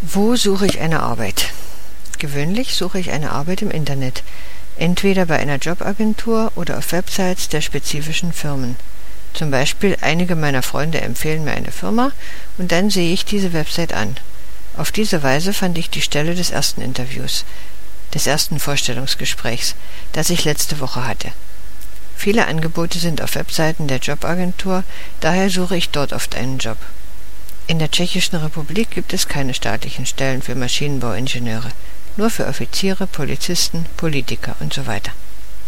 Wo suche ich eine Arbeit? Gewöhnlich suche ich eine Arbeit im Internet, entweder bei einer Jobagentur oder auf Websites der spezifischen Firmen. Zum Beispiel einige meiner Freunde empfehlen mir eine Firma und dann sehe ich diese Website an. Auf diese Weise fand ich die Stelle des ersten Interviews, des ersten Vorstellungsgesprächs, das ich letzte Woche hatte. Viele Angebote sind auf Webseiten der Jobagentur, daher suche ich dort oft einen Job. In der Tschechischen Republik gibt es keine staatlichen Stellen für Maschinenbauingenieure, nur für Offiziere, Polizisten, Politiker weiter.